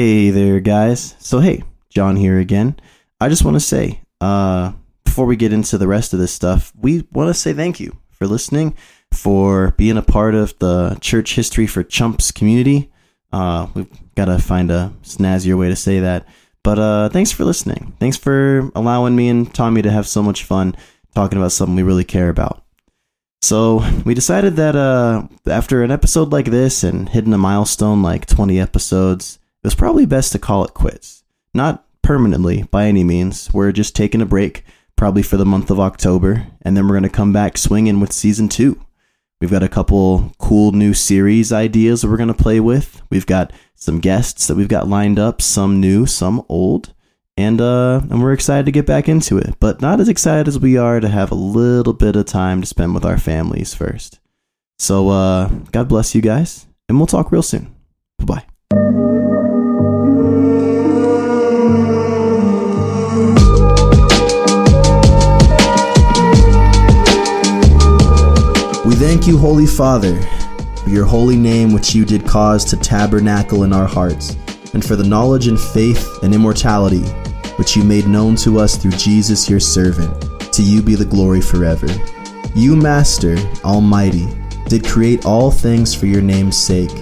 Hey there, guys. So, hey, John here again. I just want to say, uh, before we get into the rest of this stuff, we want to say thank you for listening, for being a part of the Church History for Chumps community. Uh, we've got to find a snazzier way to say that. But uh, thanks for listening. Thanks for allowing me and Tommy to have so much fun talking about something we really care about. So we decided that uh, after an episode like this and hitting a milestone like 20 episodes, it was probably best to call it quits. Not permanently by any means. We're just taking a break, probably for the month of October, and then we're going to come back swinging with season two. We've got a couple cool new series ideas that we're going to play with. We've got some guests that we've got lined up, some new, some old. And uh and we're excited to get back into it, but not as excited as we are to have a little bit of time to spend with our families first. So uh God bless you guys, and we'll talk real soon. Bye-bye. We thank you, Holy Father, for your holy name which you did cause to tabernacle in our hearts, and for the knowledge and faith and immortality which you made known to us through Jesus your servant. To you be the glory forever. You, Master, Almighty, did create all things for your name's sake.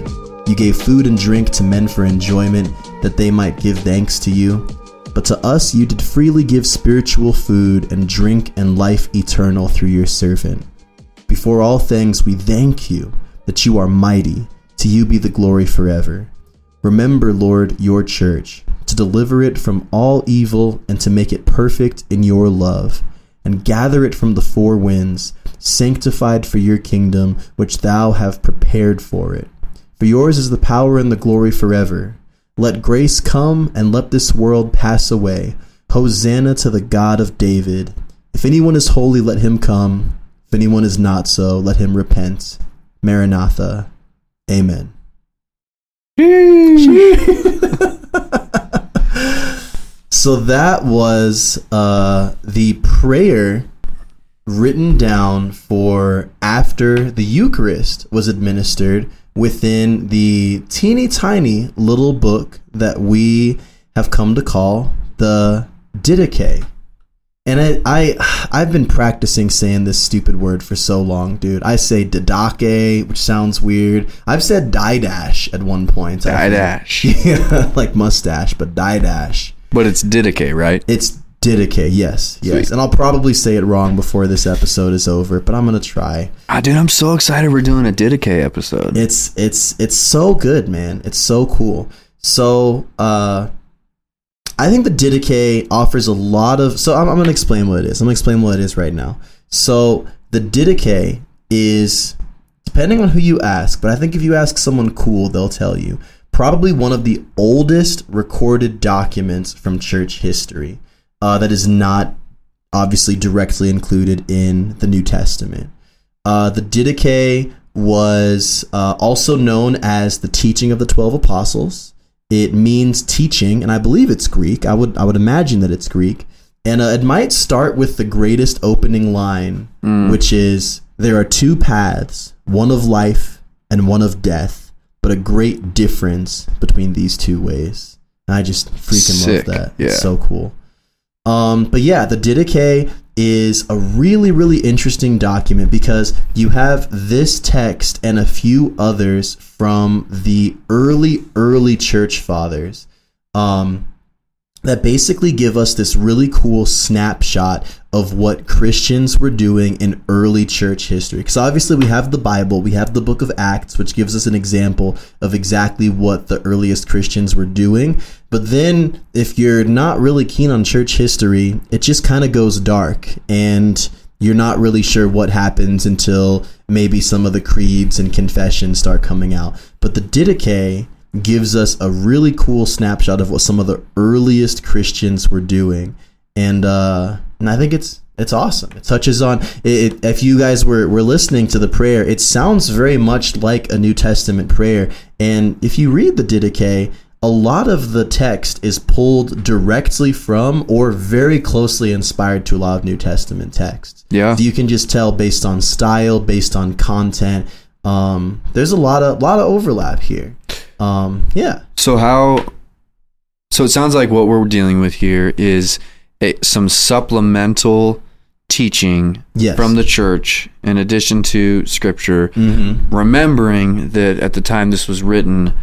You gave food and drink to men for enjoyment, that they might give thanks to you. But to us you did freely give spiritual food and drink and life eternal through your servant. Before all things, we thank you that you are mighty. To you be the glory forever. Remember, Lord, your church, to deliver it from all evil and to make it perfect in your love, and gather it from the four winds, sanctified for your kingdom, which thou have prepared for it. For yours is the power and the glory forever. Let grace come and let this world pass away. Hosanna to the God of David. If anyone is holy, let him come. If anyone is not so, let him repent. Maranatha. Amen. so that was uh, the prayer written down for after the Eucharist was administered within the teeny tiny little book that we have come to call the Didache. And I, I, I've been practicing saying this stupid word for so long, dude. I say Didake, which sounds weird. I've said Didash at one point. Didash. Yeah, like mustache, but Didash. But it's Didache, right? It's Didache, yes, yes. Sweet. And I'll probably say it wrong before this episode is over, but I'm gonna try. Ah, dude, I'm so excited we're doing a Didache episode. It's it's it's so good, man. It's so cool. So uh I think the Didache offers a lot of so I'm, I'm gonna explain what it is. I'm gonna explain what it is right now. So the Didache is depending on who you ask, but I think if you ask someone cool, they'll tell you probably one of the oldest recorded documents from church history uh, that is not obviously directly included in the New Testament. Uh, the Didache was uh, also known as the teaching of the twelve apostles. It means teaching, and I believe it's Greek. I would I would imagine that it's Greek, and uh, it might start with the greatest opening line, which is there are two paths, one of life and one of death, but a great difference between these two ways. And I just freaking Sick. love that. Yeah. It's so cool. Um, but yeah, the Didache is a really, really interesting document because you have this text and a few others from the early, early church fathers. Um, that basically give us this really cool snapshot of what Christians were doing in early church history. Because obviously, we have the Bible, we have the book of Acts, which gives us an example of exactly what the earliest Christians were doing. But then, if you're not really keen on church history, it just kind of goes dark. And you're not really sure what happens until maybe some of the creeds and confessions start coming out. But the Didache gives us a really cool snapshot of what some of the earliest Christians were doing, and uh, and I think it's it's awesome. It touches on it, it- if you guys were were listening to the prayer, it sounds very much like a New Testament prayer, and if you read the Didache. A lot of the text is pulled directly from or very closely inspired to a lot of New Testament texts Yeah. you can just tell based on style, based on content. Um, there's a lot of lot of overlap here. Um, yeah, So how So it sounds like what we're dealing with here is a, some supplemental teaching Yes. from the church in addition to scripture, Mm-hmm. remembering that at the time this was written,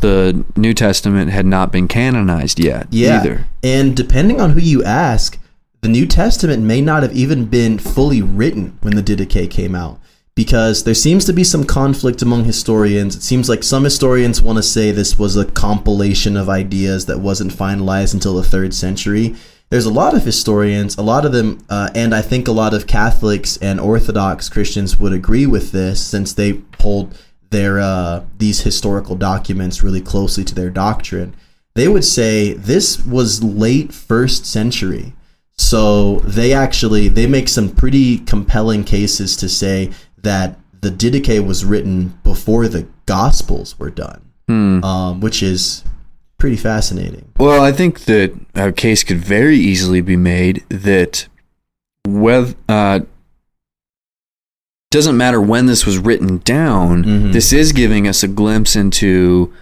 the New Testament had not been canonized yet Yeah. either. And depending on who you ask, the New Testament may not have even been fully written when the Didache came out. Because there seems to be some conflict among historians. It seems like some historians want to say this was a compilation of ideas that wasn't finalized until the third century. There's a lot of historians, a lot of them, uh, and I think a lot of Catholics and Orthodox Christians would agree with this since they hold their uh, these historical documents really closely to their doctrine they would say this was late first century so they actually they make some pretty compelling cases to say that the didache was written before the gospels were done um, which is pretty fascinating Well, I think that a case could very easily be made that whether uh, doesn't matter when this was written down. Mhm. This is giving us a glimpse into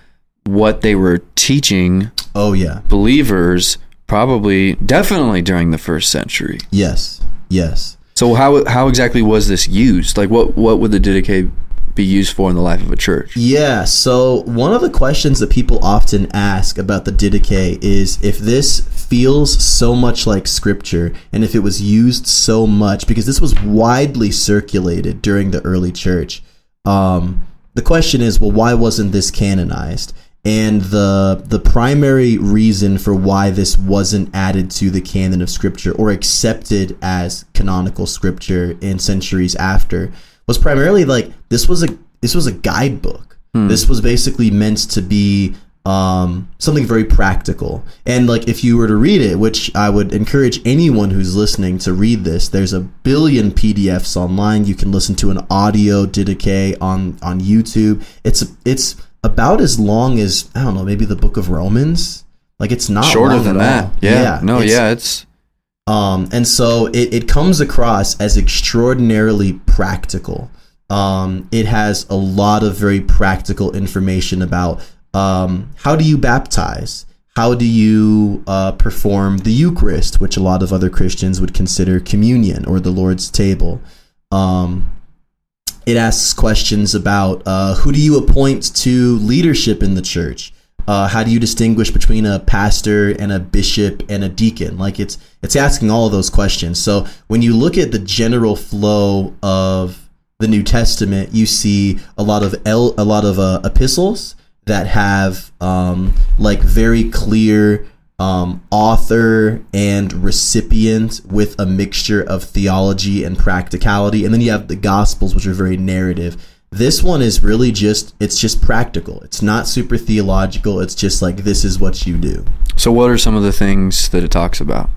what they were teaching oh yeah believers, probably, definitely during the first century. yes yes So how how exactly was this used? Like, what what would the Didache be used for in the life of a church? Yeah, so one of the questions that people often ask about the Didache is if this feels so much like scripture and if it was used so much because this was widely circulated during the early church. Um, the question is, well, why wasn't this canonized? And the the primary reason for why this wasn't added to the canon of scripture or accepted as canonical scripture in centuries after was primarily like this was a this was a guidebook. This was basically meant to be um, something very practical. And like if you were to read it, which I would encourage anyone who's listening to read this, there's a billion PDFs online. You can listen to an audio Didache on on YouTube. It's it's about as long as I don't know, maybe the Book of Romans. Like it's not Shorter than at that. all. Yeah. no, it's- yeah, it's um, and so it, it comes across as extraordinarily practical. Um, it has a lot of very practical information about um, how do you baptize? How do you uh, perform the Eucharist, which a lot of other Christians would consider communion or the Lord's table? Um, it asks questions about uh, who do you appoint to leadership in the church? Uh, how do you distinguish between a pastor and a bishop and a deacon? Like it's it's asking all of those questions. So when you look at the general flow of the New Testament, you see a lot of el- a lot of uh, epistles that have um, like very clear um, author and recipient with a mixture of theology and practicality, and then you have the Gospels, which are very narrative. This one is really just it's just practical. It's not super theological. It's just like this is what you do. so. What are some of the things that it talks about?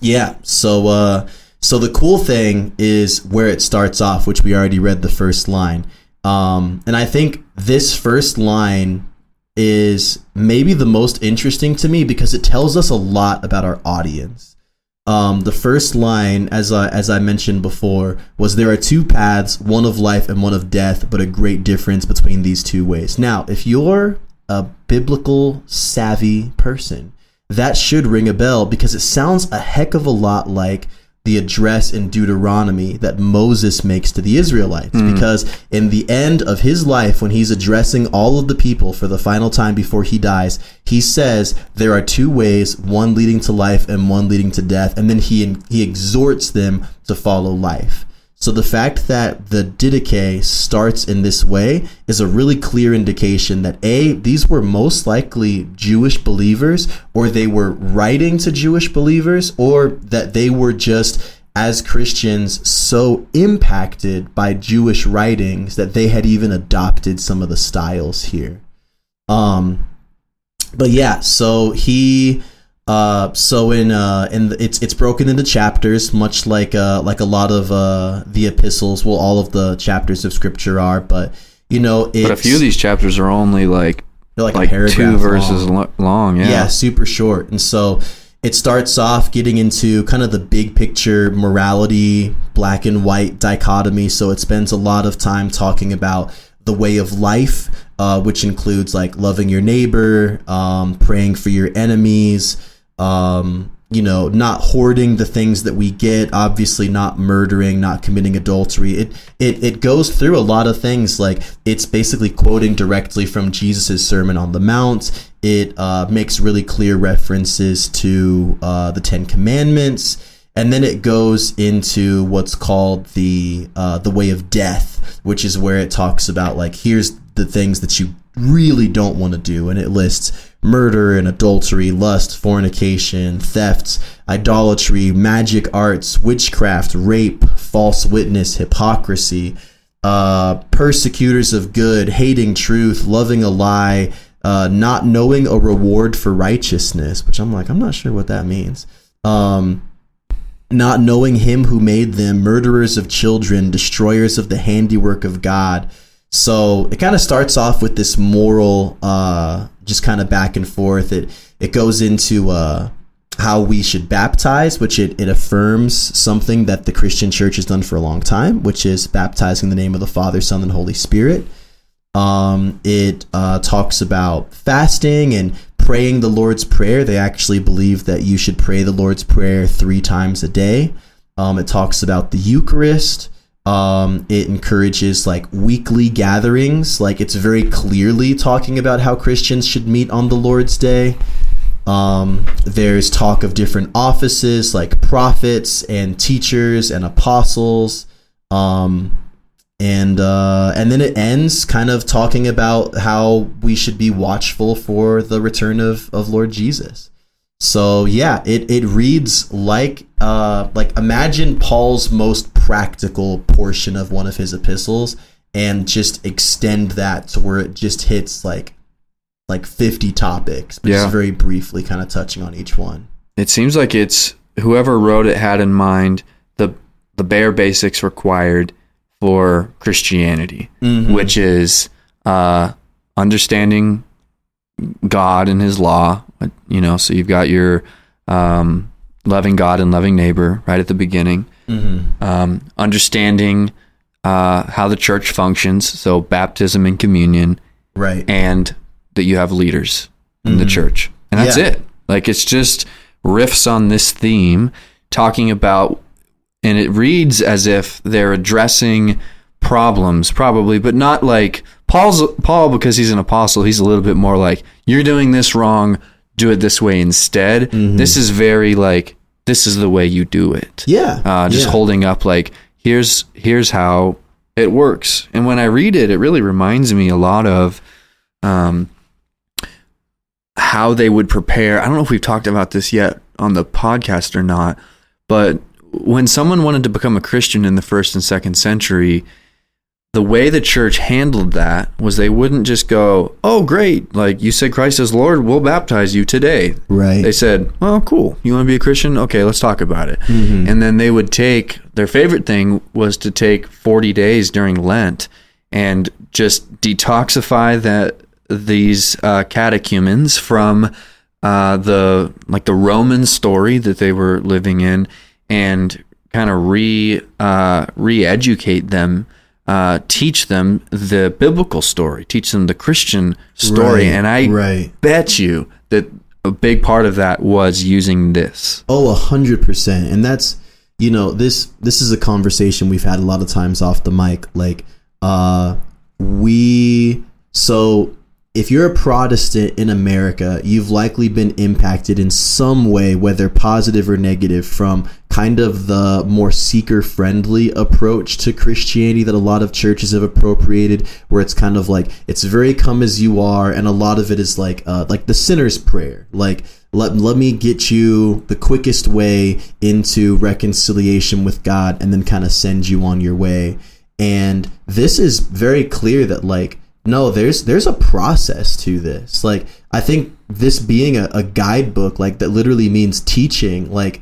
Yeah. So uh so the cool thing is where it starts off, which we already read the first line. Um and I think this first line is maybe the most interesting to me because it tells us a lot about our audience. Um, the first line, as I, as I mentioned before, was there are two paths, one of life and one of death, but a great difference between these two ways. Now, if you're a biblical savvy person, that should ring a bell because it sounds a heck of a lot like the address in Deuteronomy that Moses makes to the Israelites. Hmm. Because in the end of his life, when he's addressing all of the people for the final time before he dies, he says there are two ways, one leading to life and one leading to death. And then he, he exhorts them to follow life. So the fact that the Didache starts in this way is a really clear indication that A, these were most likely Jewish believers, or they were writing to Jewish believers, or that they were just, as Christians, so impacted by Jewish writings that they had even adopted some of the styles here. Um, but yeah, so he uh, so in uh, in the, it's it's broken into chapters, much like uh, like a lot of uh, the epistles. Well, all of the chapters of scripture are, but you know, it's, But a few of these chapters are only like like, a like two verses long. long. Yeah. Yeah, super short. And so it starts off getting into kind of the big picture morality, black and white dichotomy. So it spends a lot of time talking about the way of life, uh, which includes like loving your neighbor, um, praying for your enemies, um, you know, not hoarding the things that we get, obviously not murdering, not committing adultery. It it it goes through a lot of things. Like it's basically quoting directly from Jesus' Sermon on the Mount. It uh, makes really clear references to uh, the Ten Commandments, and then it goes into what's called the uh, the way of death, which is where it talks about like here's the things that you really don't want to do, and it lists murder and adultery, lust, fornication, thefts, idolatry, magic arts, witchcraft, rape, false witness, hypocrisy, uh, persecutors of good, hating truth, loving a lie, uh, not knowing a reward for righteousness, which I'm like, I'm not sure what that means. Um, not knowing him who made them, murderers of children, destroyers of the handiwork of God. So it kind of starts off with this moral, uh, just kind of back and forth. It it goes into uh, how we should baptize, which it, it affirms something that the Christian church has done for a long time, which is baptizing in the name of the Father, Son, and Holy Spirit. Um, it uh, talks about fasting and praying the Lord's Prayer. They actually believe that you should pray the Lord's Prayer three times a day. Um, it talks about the Eucharist. Um, it encourages like weekly gatherings. Like it's very clearly talking about how Christians should meet on the Lord's Day. Um, there's talk of different offices like prophets and teachers and apostles. Um, and uh, and then it ends kind of talking about how we should be watchful for the return of, of Lord Jesus. So yeah, it, it reads like uh, like imagine Paul's most practical portion of one of his epistles and just extend that to where it just hits like like 50 topics, but Yeah. just very briefly kind of touching on each one. It seems like it's whoever wrote it had in mind the the bare basics required for Christianity, Mhm. which is uh, understanding God and His law. You know, so you've got your um, loving God and loving neighbor right at the beginning. Mhm. Um, understanding uh, how the church functions, so baptism and communion, Right. and that you have leaders in the church. And that's Yeah. it. Like it's just riffs on this theme talking about and it reads as if they're addressing problems probably, but not like Paul's Paul because he's an apostle, he's a little bit more like you're doing this wrong, do it this way instead. This is very like this is the way you do it Yeah. uh, just yeah. holding up like here's here's how it works and when i read it it really reminds me a lot of um, how they would prepare i don't know if we've talked about this yet on the podcast or not but when someone wanted to become a christian in the first and second century the way the church handled that was they wouldn't just go oh great like you said christ is lord we'll baptize you today Right. they said, "Well, cool. You want to be a Christian? Okay, let's talk about it." And then they would take their favorite thing was to take 40 days during Lent and just detoxify that these uh, catechumens from uh, the like the Roman story that they were living in and kind of re uh, re-educate them uh, teach them the biblical story teach them the Christian story Right, and I right. bet you that a big part of that was using this. Oh, a hundred percent. And that's you know this this is a conversation we've had a lot of times off the mic. Like, uh, we so if you're a Protestant in America, you've likely been impacted in some way, whether positive or negative, from kind of the more seeker friendly approach to Christianity that a lot of churches have appropriated, where it's kind of like it's very come as you are, and a lot of it is like uh, like the sinner's prayer, like let, let me get you the quickest way into reconciliation with God and then kind of send you on your way. And this is very clear that like no, there's there's a process to this. Like I think this being a, a guidebook, like that literally means teaching, like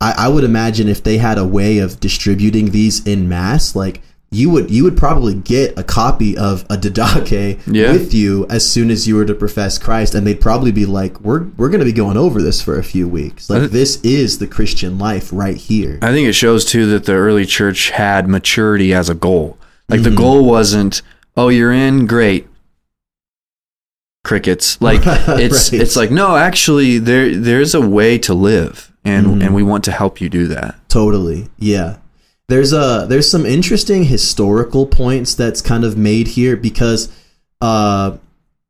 I, I would imagine if they had a way of distributing these in mass, like you would you would probably get a copy of a Didache Yeah. with you as soon as you were to profess Christ, and they'd probably be like, "We're we're going to be going over this for a few weeks. Like this is the Christian life right here." I think it shows too that the early church had maturity as a goal. Like the mm-hmm. goal wasn't, oh, you're in, great. crickets. Like it's Right. it's like no, actually there there's a way to live, and and we want to help you do that. Totally. Yeah. There's a there's some interesting historical points that's kind of made here because uh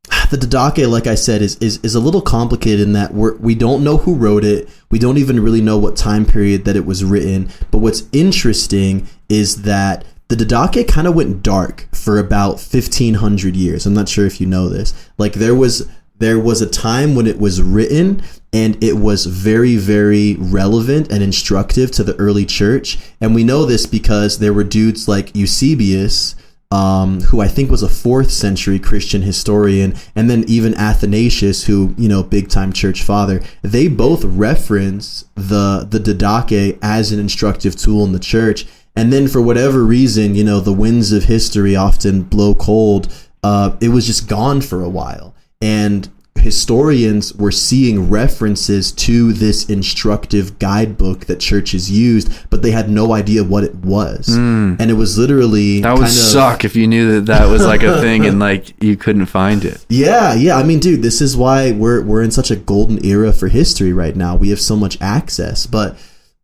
the Didache, like I said, is, is is a little complicated in that we're we don't know who wrote it. We don't even really know what time period that it was written. But what's interesting is that the Didache kind of went dark for about fifteen hundred years. I'm not sure if you know this. Like there was there was a time when it was written and it was very very relevant and instructive to the early church and we know this because there were dudes like eusebius um, who i think was a fourth century christian historian and then even athanasius who you know big time church father they both reference the the didache as an instructive tool in the church and then for whatever reason you know the winds of history often blow cold uh, it was just gone for a while and historians were seeing references to this instructive guidebook that churches used, but they had no idea what it was. And it was literally. That would kind of- suck if you knew that that was like a thing and like you couldn't find it. Yeah, yeah. I mean, dude, this is why we're we're in such a golden era for history right now. We have so much access, but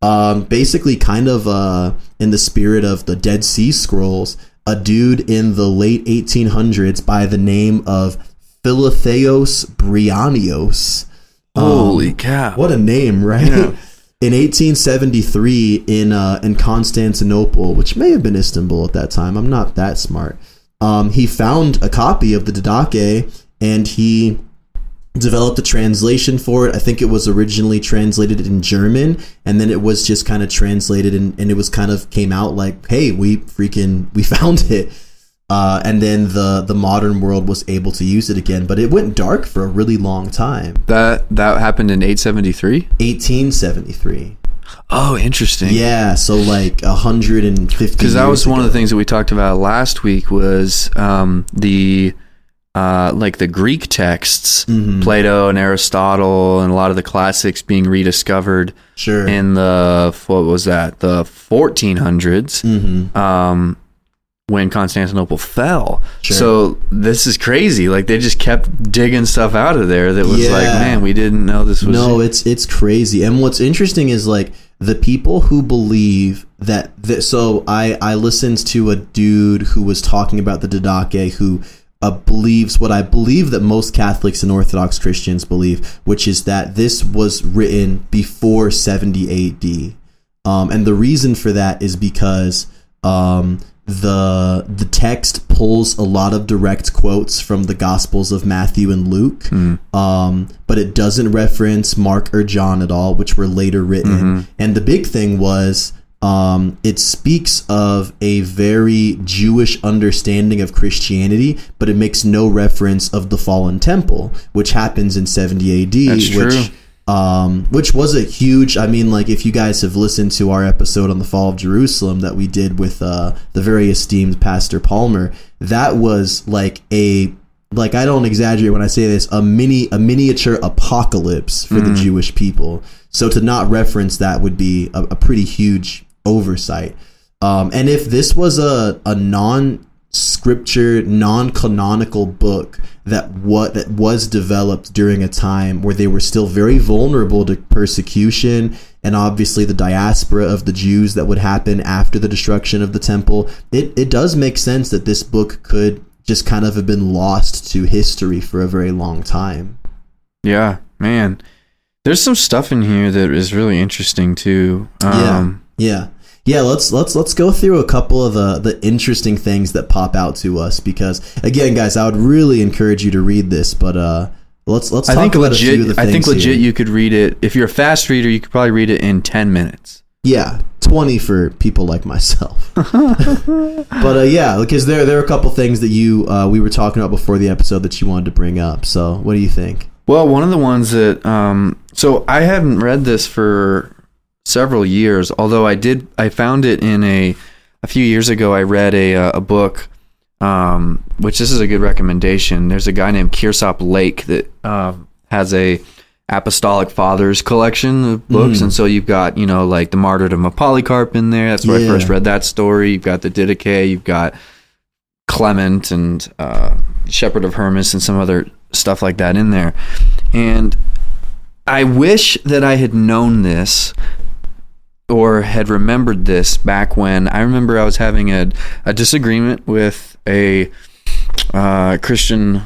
um, basically, kind of uh, in the spirit of the Dead Sea Scrolls, a dude in the late 1800s by the name of Philotheos Bryennios. Holy cow! What a name, right? Yeah. In 1873, in uh, in Constantinople, which may have been Istanbul at that time, I'm not that smart. Um, he found a copy of the Didache, and he developed a translation for it. I think it was originally translated in German, and then it was just kind of translated, and, and it was kind of came out like, "Hey, we freaking we found it." Uh, and then the the modern world was able to use it again, but it went dark for a really long time. That that happened in 873. 1873. Oh, interesting. Yeah, so like 150. because that was one of the things that we talked about last week was um, the uh, like the Greek texts, Mm-hmm. Plato and Aristotle, and a lot of the classics being rediscovered Sure. in the what was that the 1400s mm-hmm. um, when Constantinople fell. Sure. So this is crazy. Like they just kept digging stuff out of there that was like, man, we didn't know this was. No, it's it's crazy. And what's interesting is like the people who believe that, that so I I listened to a dude who was talking about the Didache who uh, believes what I believe that most Catholics and Orthodox Christians believe, which is that this was written before 70 AD. Um, and the reason for that is because um, the the text pulls a lot of direct quotes from the Gospels of Matthew and Luke, um, but it doesn't reference Mark or John at all, which were later written. And the big thing was um, it speaks of a very Jewish understanding of Christianity, but it makes no reference of the fallen temple, which happens in 70 AD, That's which true. um, which was a huge. I mean, like if you guys have listened to our episode on the fall of Jerusalem that we did with uh, the very esteemed Pastor Palmer, that was like a like I don't exaggerate when I say this a mini a miniature apocalypse for the Jewish people. So to not reference that would be a, a pretty huge oversight. Um, and if this was a a non scripture non-canonical book that what that was developed during a time where they were still very vulnerable to persecution and obviously the diaspora of the Jews that would happen after the destruction of the temple it it does make sense that this book could just kind of have been lost to history for a very long time Yeah, man. There's some stuff in here that is really interesting too. Um, yeah yeah Yeah, let's let's let's go through a couple of the the interesting things that pop out to us because again guys i would really encourage you to read this but uh let's let's I talk think about a few legit. of the I think legit. here. You could read it if you're a fast reader. You could probably read it in ten minutes. yeah 20 for people like myself but uh yeah because there there are a couple things that you uh we were talking about before the episode that you wanted to bring up so what do you think Well, one of the ones that um, so I hadn't read this for several years. Although I did, I found it in a a few years ago. I read a a book, um, which this is a good recommendation. There's a guy named Kirsopp Lake that uh, has a apostolic fathers collection of books and so you've got you know like the martyrdom of polycarp in there that's where i first read that story you've got the didache you've got clement and uh, shepherd of hermas and some other stuff like that in there. And I wish that I had known this or had remembered this back when I remember I was having a, a disagreement with a uh, Christian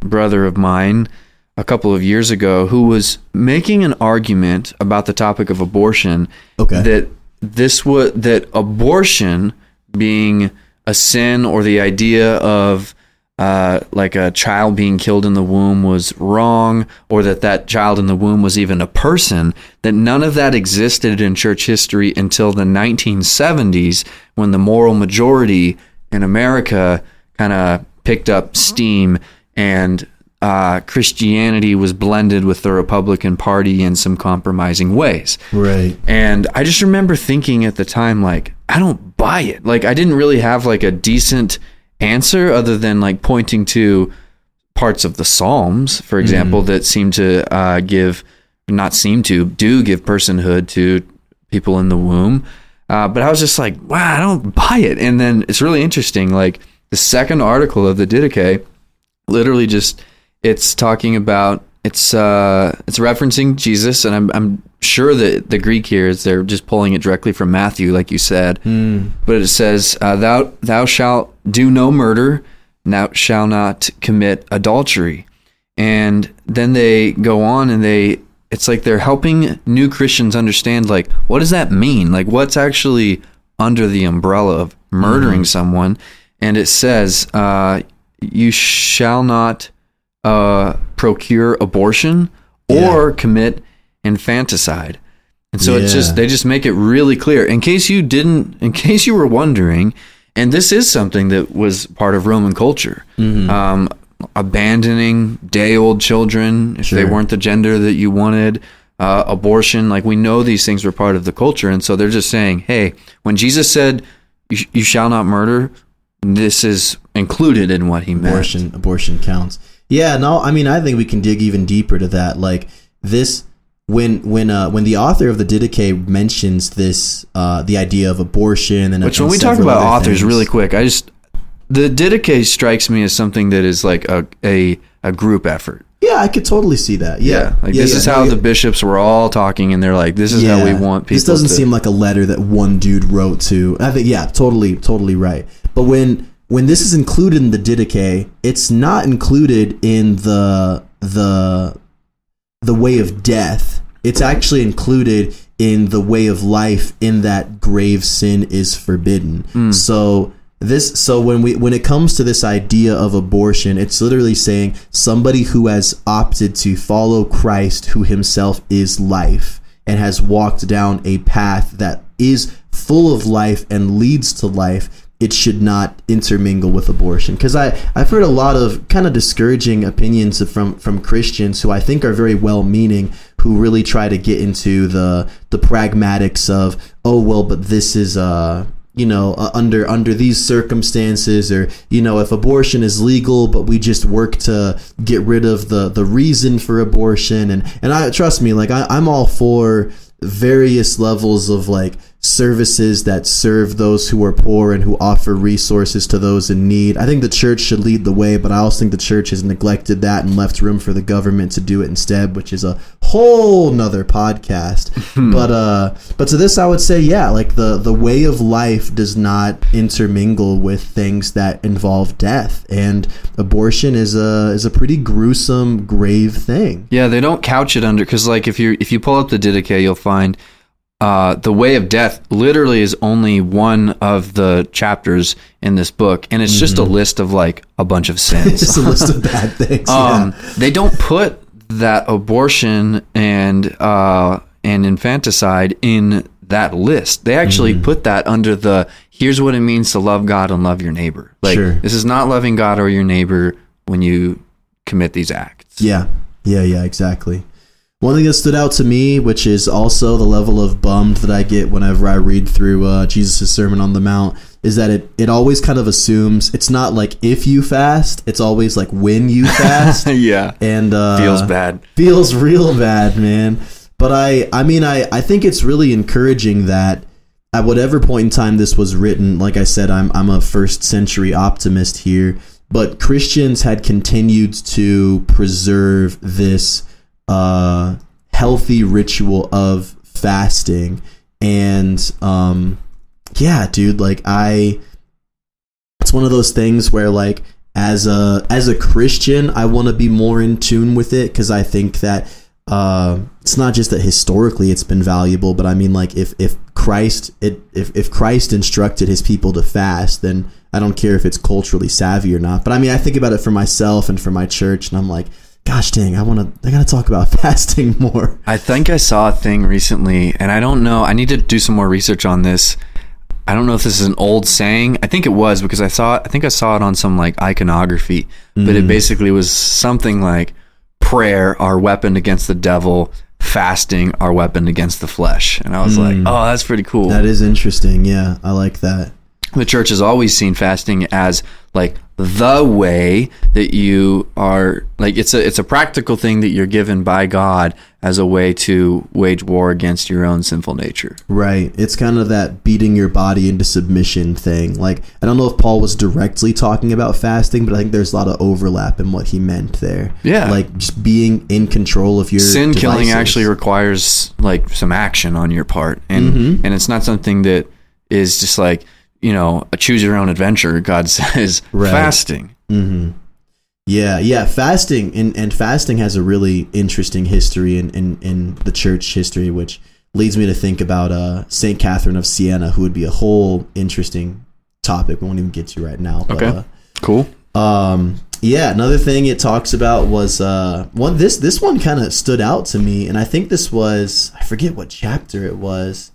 brother of mine a couple of years ago who was making an argument about the topic of abortion Okay. that this was that abortion being a sin or the idea of uh, like a child being killed in the womb was wrong or that that child in the womb was even a person that none of that existed in church history until the 1970s when the moral majority in America kind of picked up steam and uh, Christianity was blended with the Republican Party in some compromising ways. Right. And I just remember thinking at the time, like, I don't buy it. Like, I didn't really have like a decent answer other than like pointing to parts of the Psalms, for example, that seem to uh, give, not seem to, do give personhood to people in the womb. Uh, but I was just like, wow, I don't buy it. And then it's really interesting. Like, the second article of the Didache literally just it's talking about it's uh it's referencing Jesus and I'm I'm sure that the Greek here is they're just pulling it directly from Matthew like you said. But it says uh, thou thou shalt do no murder thou shalt not commit adultery. And then they go on and they it's like they're helping new Christians understand like what does that mean? Like what's actually under the umbrella of murdering someone? And it says uh you shall not uh, procure abortion or commit infanticide. And so it's just they just make it really clear. In case you didn't, in case you were wondering, and this is something that was part of Roman culture, um, abandoning day-old children if they weren't the gender that you wanted. Uh, abortion, like we know these things were part of the culture, and so they're just saying, "Hey, when Jesus said, you, sh- you shall not murder,' this is included in what he meant." abortion abortion counts yeah no i mean i think we can dig even deeper to that like this when when uh when the author of the didache mentions this uh the idea of abortion and Which when we talk about authors, things- really quick, I just the Didache strikes me as something that is like a a, a group effort. yeah i could totally see that yeah, like yeah, this yeah, is no, how yeah. the bishops were all talking, and they're like, "This is how we want people." This doesn't to, seem like a letter that one dude wrote to. I think yeah, totally, totally right. But when when this is included in the Didache, it's not included in the the the way of death. It's actually included in the way of life in that grave sin is forbidden. Hmm. So this so when we when it comes to this idea of abortion, it's literally saying somebody who has opted to follow Christ who himself is life and has walked down a path that is full of life and leads to life it should not intermingle with abortion. Because I I've heard a lot of kind of discouraging opinions from from Christians who I think are very well meaning who really try to get into the the pragmatics of oh well but this is uh you know uh, under under these circumstances or you know if abortion is legal but we just work to get rid of the the reason for abortion and and I trust me like I, I'm all for various levels of like services that serve those who are poor and who offer resources to those in need. I think the church should lead the way, but I also think the church has neglected that and left room for the government to do it instead, which is a whole nother podcast. but uh but to this I would say yeah, like the the way of life does not intermingle with things that involve death and abortion is a is a pretty gruesome grave thing. Yeah, they don't couch it under because like if you if you pull up the Didache, you'll find uh, the way of death literally is only one of the chapters in this book, and it's just a list of like a bunch of sins. Just a list of bad things. um, yeah. they don't put that abortion and uh, and infanticide in that list. They actually Mm-hmm. put that under the here's what it means to love God and love your neighbor. Like Sure. this is not loving God or your neighbor when you commit these acts. Yeah, yeah, yeah, exactly. One thing that stood out to me, which is also the level of bummed that I get whenever I read through uh, Jesus' Sermon on the Mount, is that it, it always kind of assumes it's not like if you fast, it's always like when you fast. yeah. and uh, Feels bad. feels real bad, man. But I, I mean, I, I think it's really encouraging that at whatever point in time this was written, like I said, I'm, I'm a first century optimist here. but Christians had continued to preserve this uh, healthy ritual of fasting, and um, yeah, dude, like I, it's one of those things where like as a as a Christian, I want to be more in tune with it because I think that uh, it's not just that historically it's been valuable, but I mean like if if Christ it if if Christ instructed his people to fast, then I don't care if it's culturally savvy or not. But I mean, I think about it for myself and for my church, and I'm like, gosh dang, I want to, I got to talk about fasting more. I think I saw a thing recently, and I don't know. I need to do some more research on this. I don't know if this is an old saying. I think it was because I saw. I think I saw it on some like iconography, but it mm. basically was something like prayer, our weapon against the devil, fasting, our weapon against the flesh. And I was mm. like, oh, that's pretty cool. That is interesting. Yeah, I like that. the church has always seen fasting as like the way that you are like it's a it's a practical thing that you're given by God as a way to wage war against your own sinful nature. Right. It's kind of that beating your body into submission thing. Like, I don't know if Paul was directly talking about fasting, but I think there's a lot of overlap in what he meant there. Yeah. Like, just being in control of your Sin killing actually requires like some action on your part and Mm-hmm. and it's not something that is just like, you know, a choose your own adventure. God says Right. fasting. Yeah, yeah. Fasting and, and fasting has a really interesting history in, in, in the church history, which leads me to think about uh, Saint Catherine of Siena, who would be a whole interesting topic. We won't even get to right now. But, Okay. uh, Cool. Um, yeah, another thing it talks about was uh, one. This this one kind of stood out to me, and I think this was I forget what chapter it was.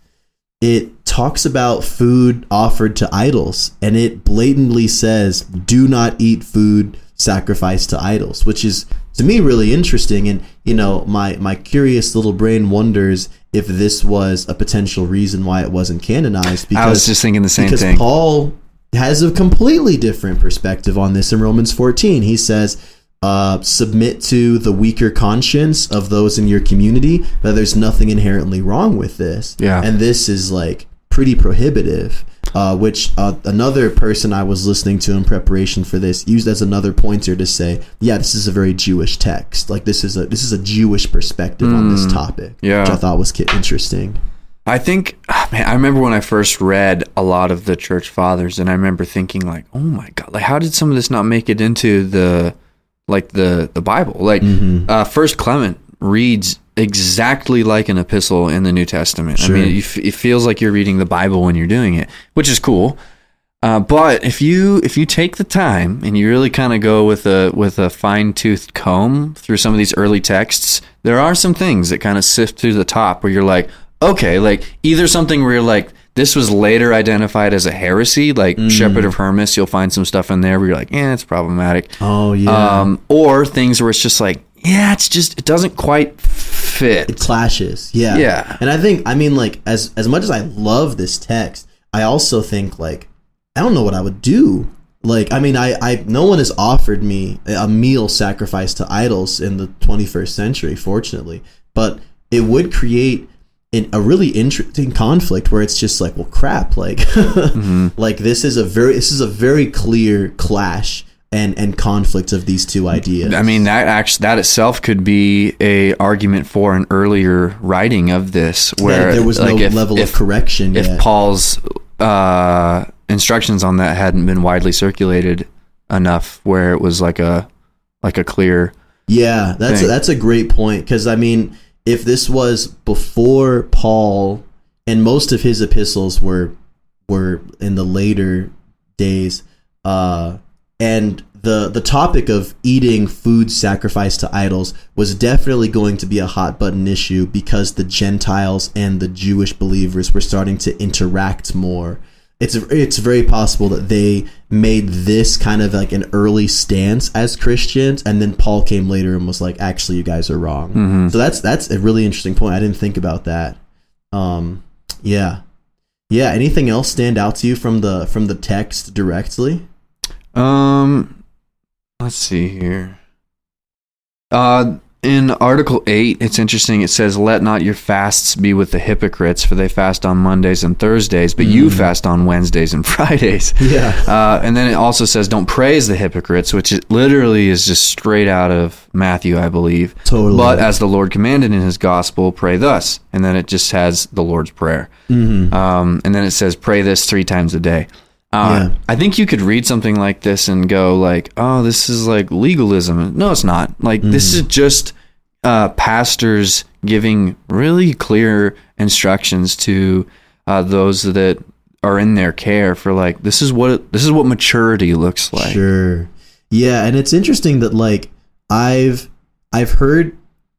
It talks about food offered to idols, and it blatantly says, "Do not eat food sacrificed to idols," which is to me really interesting. And you know, my my curious little brain wonders if this was a potential reason why it wasn't canonized. Because I was just thinking the same because thing. Paul has a completely different perspective on this in Romans 14. He says, uh, submit to the weaker conscience of those in your community, that there's nothing inherently wrong with this. Yeah. And this is like pretty prohibitive. Uh, which uh, another person I was listening to in preparation for this used as another pointer to say, yeah, this is a very Jewish text. Like this is a this is a Jewish perspective on this topic, Hmm. yeah. which I thought was interesting. I think, ah, man, I remember when I first read a lot of the church fathers, and I remember thinking, like, oh my god, like how did some of this not make it into the, like the the Bible? Like, uh, First Clement reads exactly like an epistle in the New Testament. Sure. I mean, it, it feels like you're reading the Bible when you're doing it, which is cool. Uh, but if you if you take the time and you really kind of go with a with a fine toothed comb through some of these early texts, there are some things that kind of sift through the top where you're like, okay, like either something where you're like, this was later identified as a heresy, like Shepherd of Hermas, you'll find some stuff in there where you're like, yeah, it's problematic. Oh yeah, Um, or things where it's just like, yeah, it's just it doesn't quite fit. it clashes yeah Yeah. and i think i mean like as as much as i love this text i also think like i don't know what i would do like i mean i i no one has offered me a meal sacrificed to idols in the 21st century fortunately but it would create an, a really interesting conflict where it's just like well crap like like this is a very this is a very clear clash and and conflict of these two ideas. I mean that actually that itself could be a argument for an earlier writing of this where Yeah, there was like no if, level if, of correction if yet. Paul's uh, instructions on that hadn't been widely circulated enough where it was like a like a clear Yeah, that's a, that's a great point because I mean, if this was before Paul, and most of his epistles were were in the later days, uh, and the the topic of eating food sacrificed to idols was definitely going to be a hot button issue because the Gentiles and the Jewish believers were starting to interact more. It's it's very possible that they made this kind of like an early stance as Christians, and then Paul came later and was like, "Actually, you guys are wrong." So that's that's a really interesting point. I didn't think about that. Um, yeah, yeah. Anything else stand out to you from the from the text directly? Um, let's see here. Uh, in Article 8, it's interesting. It says, Let not your fasts be with the hypocrites, for they fast on Mondays and Thursdays, but you fast on Wednesdays and Fridays. Yeah. Uh, and then it also says, Don't praise the hypocrites, which it literally is just straight out of Matthew, I believe. Totally. But as the Lord commanded in his gospel, pray thus. And then it just has the Lord's Prayer. Mm-hmm. Um, and then it says, Pray this three times a day. Uh, Yeah. I think you could read something like this and go like, "Oh, this is like legalism." No, it's not. Like this is just uh, pastors giving really clear instructions to uh, those that are in their care for like this is what this is what maturity looks like. Sure. Yeah, and it's interesting that like I've I've heard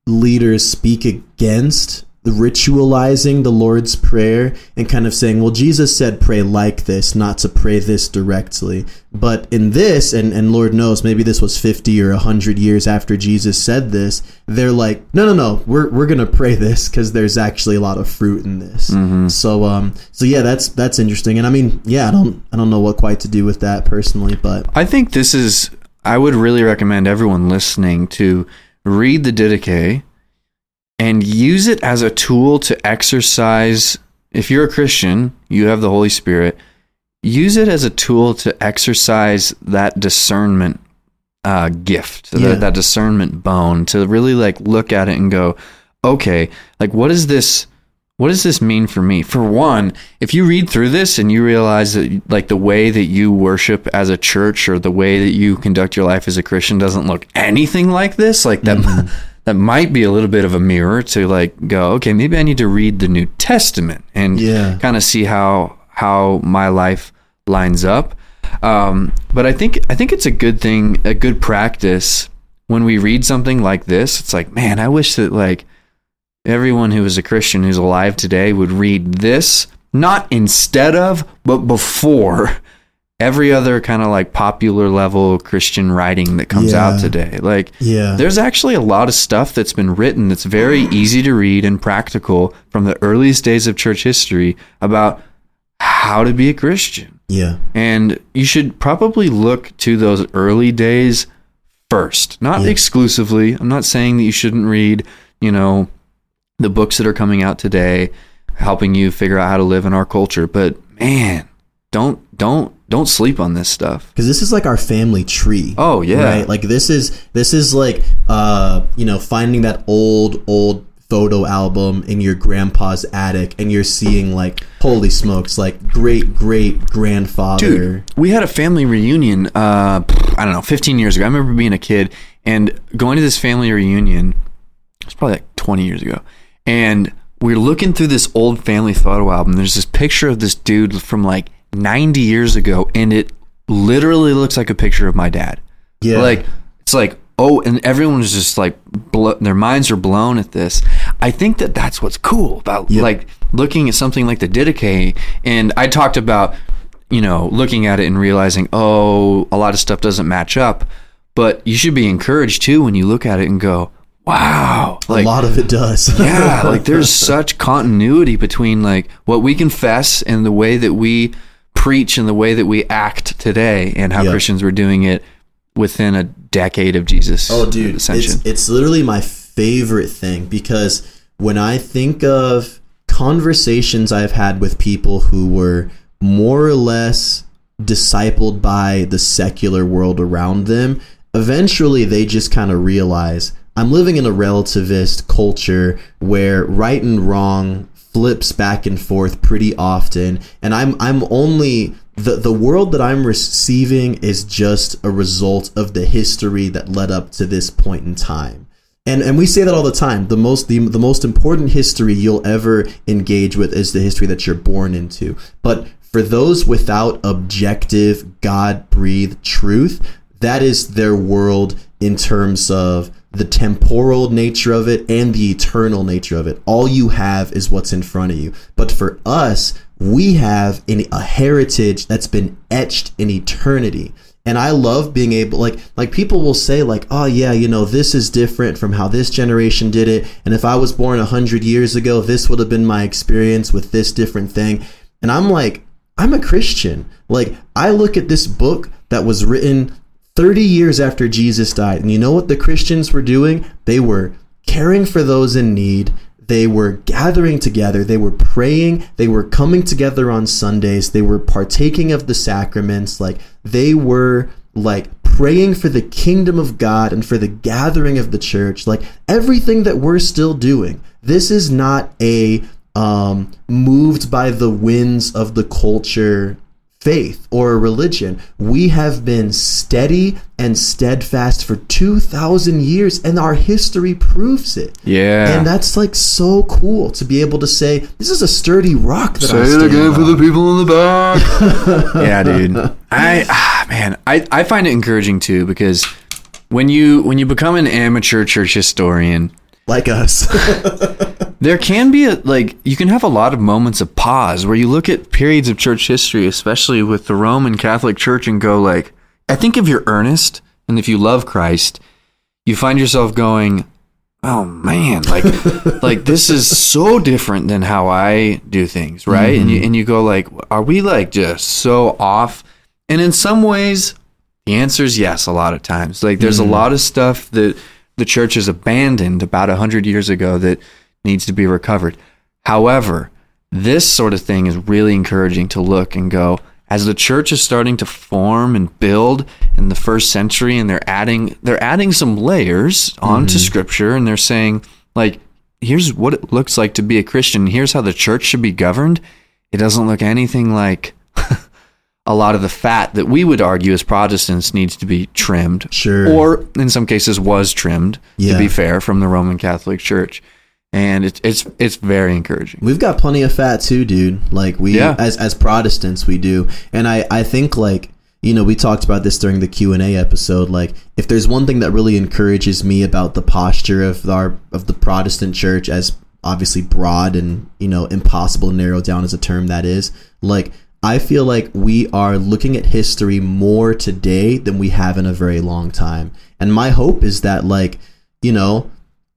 leaders speak against the ritualizing the Lord's Prayer and kind of saying, well, Jesus said pray like this, not to pray this directly. But in this, and, and Lord knows, maybe this was 50 or 100 years after Jesus said this, they're like, no, no, no, we're, we're going to pray this because there's actually a lot of fruit in this. So, um, so yeah, that's, that's interesting. And I mean, yeah, I don't, I don't know what quite to do with that personally, but I think this is. I would really recommend everyone listening to read the Didache and use it as a tool to exercise. If you're a Christian, you have the Holy Spirit. Use it as a tool to exercise that discernment uh, gift, Yeah. that, that discernment bone, to really like look at it and go, okay, like what is this? What does this mean for me? For one, if you read through this and you realize that like the way that you worship as a church or the way that you conduct your life as a Christian doesn't look anything like this, like that that might be a little bit of a mirror to like go, okay, maybe I need to read the New Testament and Yeah. kind of see how how my life lines up. Um, but I think I think it's a good thing, a good practice when we read something like this. It's like, man, I wish that like everyone who is a Christian who's alive today would read this, not instead of, but before every other kind of like popular level Christian writing that comes Yeah. out today. Like, Yeah. there's actually a lot of stuff that's been written that's very easy to read and practical from the earliest days of church history about how to be a Christian. yeah. And you should probably look to those early days first, not Yeah. exclusively. I'm not saying that you shouldn't read, you know, the books that are coming out today helping you figure out how to live in our culture, but man, don't don't don't sleep on this stuff. because this is like our family tree. Oh, yeah. right. Like this is this is like uh you know finding that old old photo album in your grandpa's attic, and you're seeing like holy smokes, like great great grandfather. Dude, we had a family reunion. Uh, I don't know, 15 years ago. I remember being a kid and going to this family reunion. It's probably like 20 years ago, and we're looking through this old family photo album. There's this picture of this dude from like 90 years ago, and it literally looks like a picture of my dad. Yeah. Like it's like oh, and everyone was just like blo- their minds are blown at this. I think that that's what's cool about Yeah. like looking at something like the Didache. And I talked about you know looking at it and realizing oh, a lot of stuff doesn't match up. But you should be encouraged too when you look at it and go, wow, like a lot of it does. yeah, like there's such continuity between like what we confess and the way that we preach and the way that we act today and how Yeah. Christians were doing it within a decade of Jesus. Oh, dude, ascension. it's it's literally my favorite thing because when I think of conversations I've had with people who were more or less discipled by the secular world around them, eventually they just kind of realize I'm living in a relativist culture where right and wrong flips back and forth pretty often and I'm I'm only the the world that I'm receiving is just a result of the history that led up to this point in time. And and we say that all the time. The most the, the most important history you'll ever engage with is the history that you're born into. But for those without objective God-breathed truth, that is their world in terms of the temporal nature of it and the eternal nature of it. All you have is what's in front of you. But for us, we have an, a heritage that's been etched in eternity. And I love being able like like people will say like oh yeah you know this is different from how this generation did it and if I was born a hundred years ago this would have been my experience with this different thing and I'm like I'm a Christian like I look at this book that was written 30 years after Jesus died. And you know what the Christians were doing? They were caring for those in need. They were gathering together. They were praying. They were coming together on Sundays. They were partaking of the sacraments. Like they were like praying for the kingdom of God and for the gathering of the church. Like everything that we're still doing. This is not a um, moved by the winds of the culture faith or a religion. We have been steady and steadfast for 2,000 years, and our history proves it. Yeah. And that's like so cool to be able to say, this is a sturdy rock that Say I it stand again for the people in the back. yeah, dude. I ah, man, I, I find it encouraging too because when you when you become an amateur church historian, like us. there can be a like you can have a lot of moments of pause where you look at periods of church history, especially with the Roman Catholic Church, and go like, I think if you're earnest and if you love Christ, you find yourself going, oh man, like like this is so different than how I do things, right? And you mm-hmm. and you go like, are we like just so off? And in some ways, the answer is yes. A lot of times, like there's a mm-hmm. lot of stuff that the church has abandoned about a hundred years ago that needs to be recovered. However, this sort of thing is really encouraging to look and go as the church is starting to form and build in the first century and they're adding they're adding some layers onto mm-hmm. scripture and they're saying like here's what it looks like to be a Christian. Here's how the church should be governed. It doesn't look anything like a lot of the fat that we would argue as Protestants needs to be trimmed Sure. or in some cases was trimmed Yeah. to be fair from the Roman Catholic Church and it's it's it's very encouraging We've got plenty of fat too, dude. Like we Yeah. as as Protestants we do. And I I think like you know, we talked about this during the Q&A episode like if there's one thing that really encourages me about the posture of our of the Protestant church as obviously broad and, you know, impossible to narrow down as a term that is, like I feel like we are looking at history more today than we have in a very long time. And my hope is that like, you know,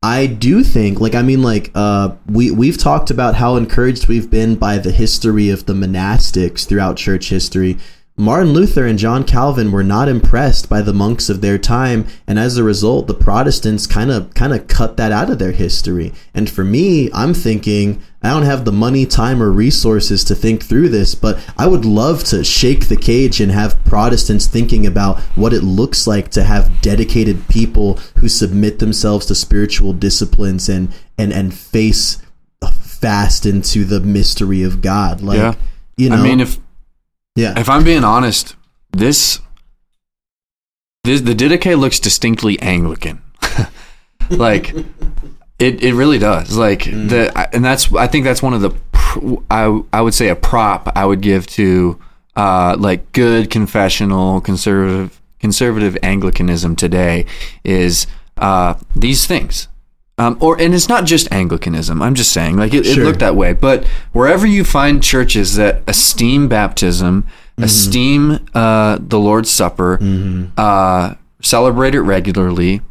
I do think, like, I mean, like, uh, we we've talked about how encouraged we've been by the history of the monastics throughout church history. Martin Luther and John Calvin were not impressed by the monks of their time, and as a result, the Protestants kind of kind of cut that out of their history. And for me, I'm thinking I don't have the money, time, or resources to think through this, but I would love to shake the cage and have Protestants thinking about what it looks like to have dedicated people who submit themselves to spiritual disciplines and and and face fast into the mystery of God. Like, Yeah. you know, I mean if yeah, if I'm being honest, this this the Didache looks distinctly Anglican. like it it really does. Like Mm. the and that's I think that's one of the I I would say a prop I would give to uh like good confessional conservative conservative Anglicanism today is uh these things. Um, or and it's not just Anglicanism. I'm just saying, like it, it looked that way. But wherever you find churches that esteem baptism, Mm-hmm. esteem uh, the Lord's Supper, uh, celebrate it regularly,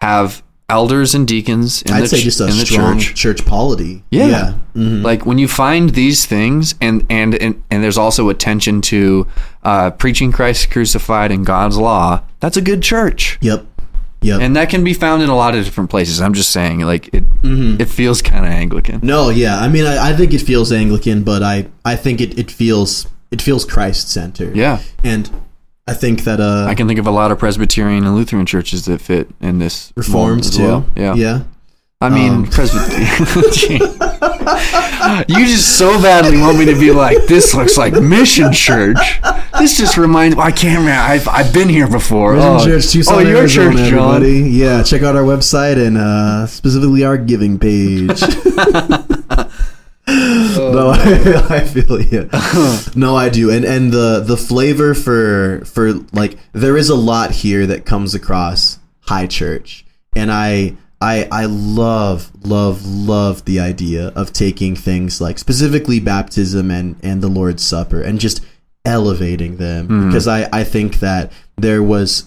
have elders and deacons in I'd the say just a in the church. church, polity. Yeah. yeah. Mhm. Like when you find these things, and and and, and there's also attention to uh, preaching Christ crucified and God's law. That's a good church, Yep. Yep. and that can be found in a lot of different places. I'm just saying, like it Mm-hmm. it feels kind of Anglican. No, yeah. I mean, I, I think it feels Anglican, but I, I think it, it feels it feels Christ centered. Yeah, And I think that uh, I can think of a lot of Presbyterian and Lutheran churches that fit in this Reformed too. well. Yeah, Yeah. I mean, Um, Presbyterian. you just so badly want me to be like, this looks like Mission Church. This just reminds. I can't remember. I've, I've been here before. Mission oh, Church, Tucson, oh, your Arizona, church, John. everybody. Yeah, check out our website and uh, specifically our giving page. no, I, I feel you. No, I do, and and the the flavor for for like there is a lot here that comes across high church, and I. I, I love love love the idea of taking things like specifically baptism and, and the Lord's Supper and just elevating them. Because I, I think that there was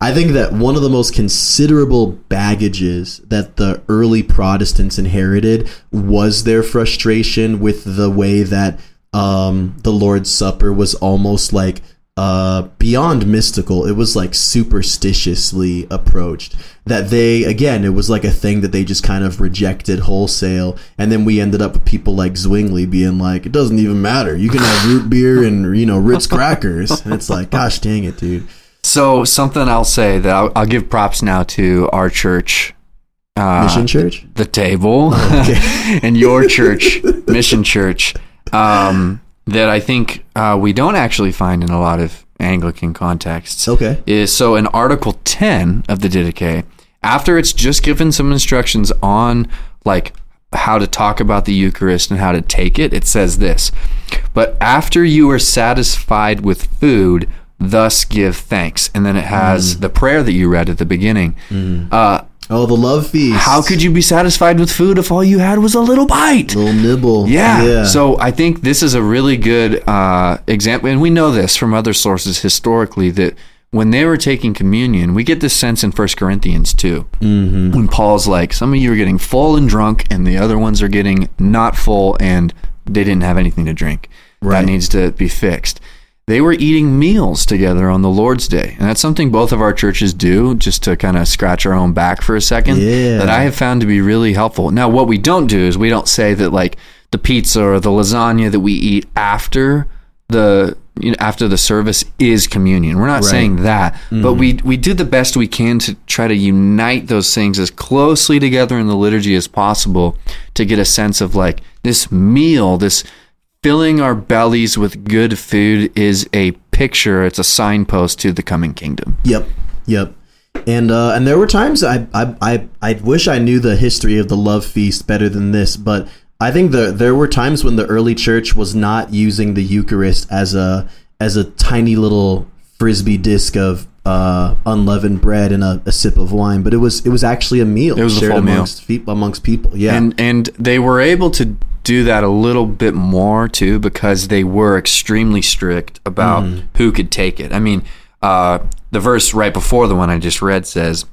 I think that one of the most considerable baggages that the early Protestants inherited was their frustration with the way that um, the Lord's Supper was almost like uh, beyond mystical. It was like superstitiously approached. That they again, it was like a thing that they just kind of rejected wholesale, and then we ended up with people like Zwingli being like, "It doesn't even matter. You can have root beer and you know Ritz crackers." And it's like, gosh dang it, dude. So something I'll say that I'll, I'll give props now to our church, uh, Mission Church. the table, and your church, Mission Church, um, that I think uh, we don't actually find in a lot of Anglican contexts. Okay. Is so in Article ten of the Didache, after it's just given some instructions on like how to talk about the Eucharist and how to take it, it says this. But after you are satisfied with food, thus give thanks. And then it has the prayer that you read at the beginning. Uh, Oh, the love feast. how could you be satisfied with food if all you had was a little bite? little nibble? Yeah. So I think this is a really good uh, example, and we know this from other sources historically that when they were taking communion, we get this sense in First Corinthians too, mm-hmm. when Paul's like, "Some of you are getting full and drunk, and the other ones are getting not full and they didn't have anything to drink. Right. That needs to be fixed." They were eating meals together on the Lord's Day, and that's something both of our churches do, just to kind of scratch our own back for a second. Yeah. That I have found to be really helpful. Now, what we don't do is we don't say that like the pizza or the lasagna that we eat after the you know, after the service is communion. We're not Right. saying that, but mm-hmm. we we do the best we can to try to unite those things as closely together in the liturgy as possible to get a sense of like this meal, this filling our bellies with good food is a picture, it's a signpost to the coming kingdom. Yep, yep. And uh, and there were times I, I I I wish I knew the history of the love feast better than this, but I think the there were times when the early church was not using the Eucharist as a as a tiny little frisbee disc of uh, unleavened bread and a, a sip of wine, but it was it was actually a meal. It was a shared full meal. amongst fe- amongst people. Yeah, And and they were able to do that a little bit more too because they were extremely strict about who could take it. I mean, uh, the verse right before the one I just read says,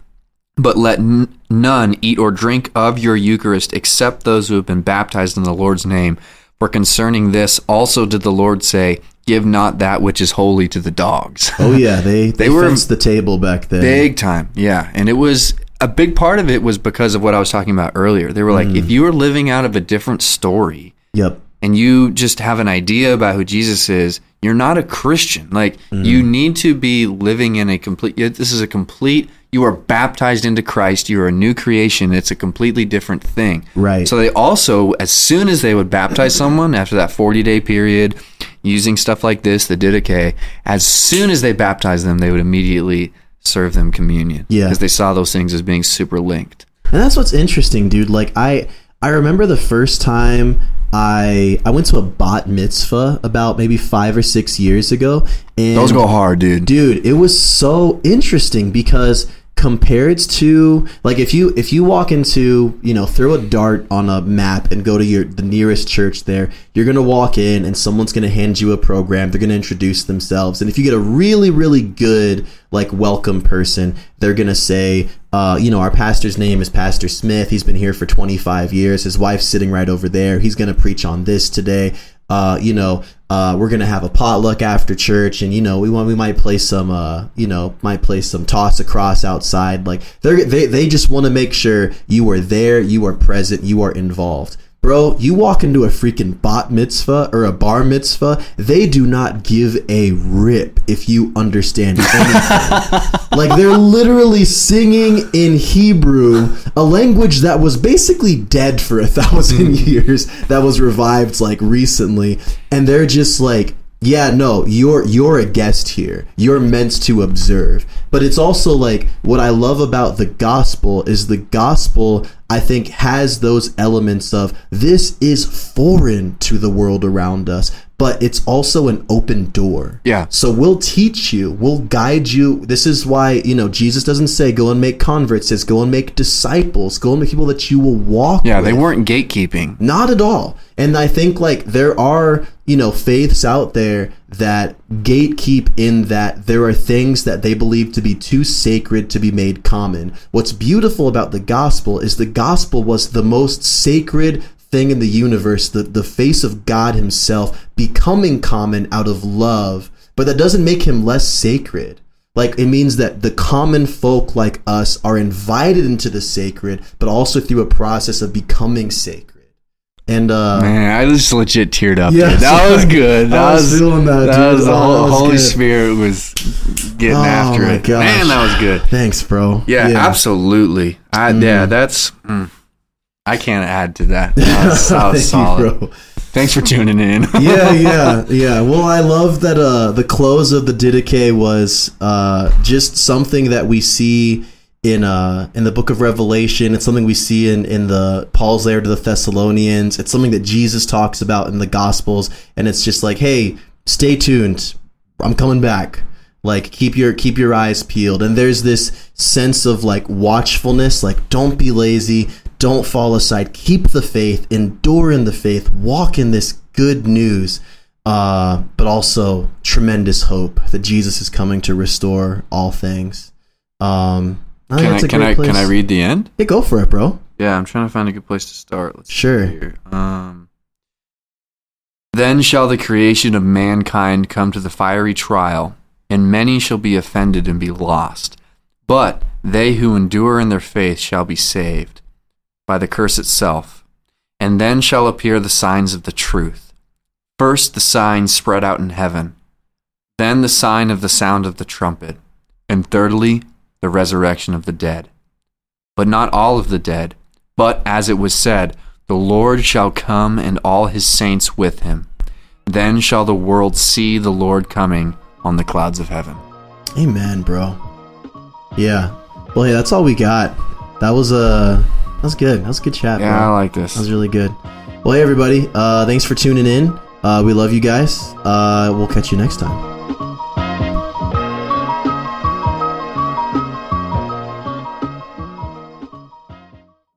"But let n- none eat or drink of your Eucharist except those who have been baptized in the Lord's name. For concerning this, also did the Lord say." Give not that which is holy to the dogs. oh yeah, they they, They were- the table back then. Big time, yeah. And it was a big part of it was because of what I was talking about earlier. They were like, if mm. you are living out of a different story Yep. and you just have an idea about who Jesus is, you're not a Christian. Like mm. you need to be living in a complete. This is a complete. You are baptized into Christ. You are a new creation. It's a completely different thing. Right. So they also, as soon as they would baptize someone after that 40 day period, using stuff like this, the Didache, as soon as they baptized them, they would immediately serve them communion. Yeah. Because they saw those things as being super linked. And that's what's interesting, dude. Like I I remember the first time I I went to a bat mitzvah about maybe 5 or 6 years ago and Those go hard, dude. dude, it was so interesting because compared to like if you if you walk into you know throw a dart on a map and go to your the nearest church there you're gonna walk in and someone's gonna hand you a program. They're gonna introduce themselves. And if you get a really really good like welcome person they're gonna say uh, you know our pastor's name is pastor smith. He's been here for 25 years. His wife's sitting right over there. He's gonna preach on this today uh, you know, uh, we're gonna have a potluck after church, and you know, we want we might play some, uh, you know, might play some toss across outside. Like they they they just want to make sure you are there, you are present, you are involved. Bro, you walk into a freaking bat mitzvah or a bar mitzvah, they do not give a rip if you understand anything. like they're literally singing in Hebrew, a language that was basically dead for a thousand hmm. years, that was revived like recently, and they're just like, yeah, no, you're you're a guest here. You're meant to observe. But it's also like what I love about the gospel is the gospel I think has those elements of this is foreign to the world around us, but it's also an open door. Yeah. So we'll teach you, we'll guide you. This is why, you know, Jesus doesn't say go and make converts, it says go and make disciples, go and make people that you will walk Yeah, they weren't gatekeeping. Not at all. And I think like there are, you know, faiths out there that gatekeep in that there are things that they believe to be too sacred to be made common. What's beautiful about the gospel is the gospel was the most sacred thing in the universe, the, the face of God himself becoming common out of love but that doesn't make him less sacred. Like it means that the common folk like us are invited into the sacred, but also through a process of becoming sacred. And uh Man, I just legit teared up. Yeah, that was good. That I was was, feeling that, that dude. was the Oh, was Holy good. Spirit was getting Oh, after it. gosh. Man, that was good. thanks, bro. Yeah, absolutely. I, Yeah, that's. Mm, I can't add to that. That was, that was Thank you. Thanks for tuning in. yeah, yeah, yeah. Well, I love that uh, the close of the Didache was uh, just something that we see in uh, in the book of Revelation. It's something we see in in the Paul's letter to the Thessalonians. It's something that Jesus talks about in the Gospels, and it's just like, hey, stay tuned. I'm coming back. Like keep your keep your eyes peeled. And there's this sense of like watchfulness. Like don't be lazy. Don't fall aside. Keep the faith. Endure in the faith. Walk in this good news. Uh, but also tremendous hope that Jesus is coming to restore all things. Um, I Can I can I place. can I read the end? Yeah, go for it, bro. Yeah, I'm trying to find a good place to start. Let's Sure. Um, then shall the creation of mankind come to the fiery trial, and many shall be offended and be lost. But they who endure in their faith shall be saved by the curse itself. And then shall appear the signs of the truth. First the sign spread out in heaven, then the sign of the sound of the trumpet, and thirdly the resurrection of the dead but not all of the dead. But as it was said, the Lord shall come and all his saints with him. Then shall the world see the Lord coming on the clouds of heaven. Amen, bro. Yeah. Well, hey, that's all we got. That was uh, that was good. That was a good chat, man. Yeah, I like this. That was really good. Well, hey, everybody. Uh, thanks for tuning in. Uh, we love you guys. Uh, we'll catch you next time.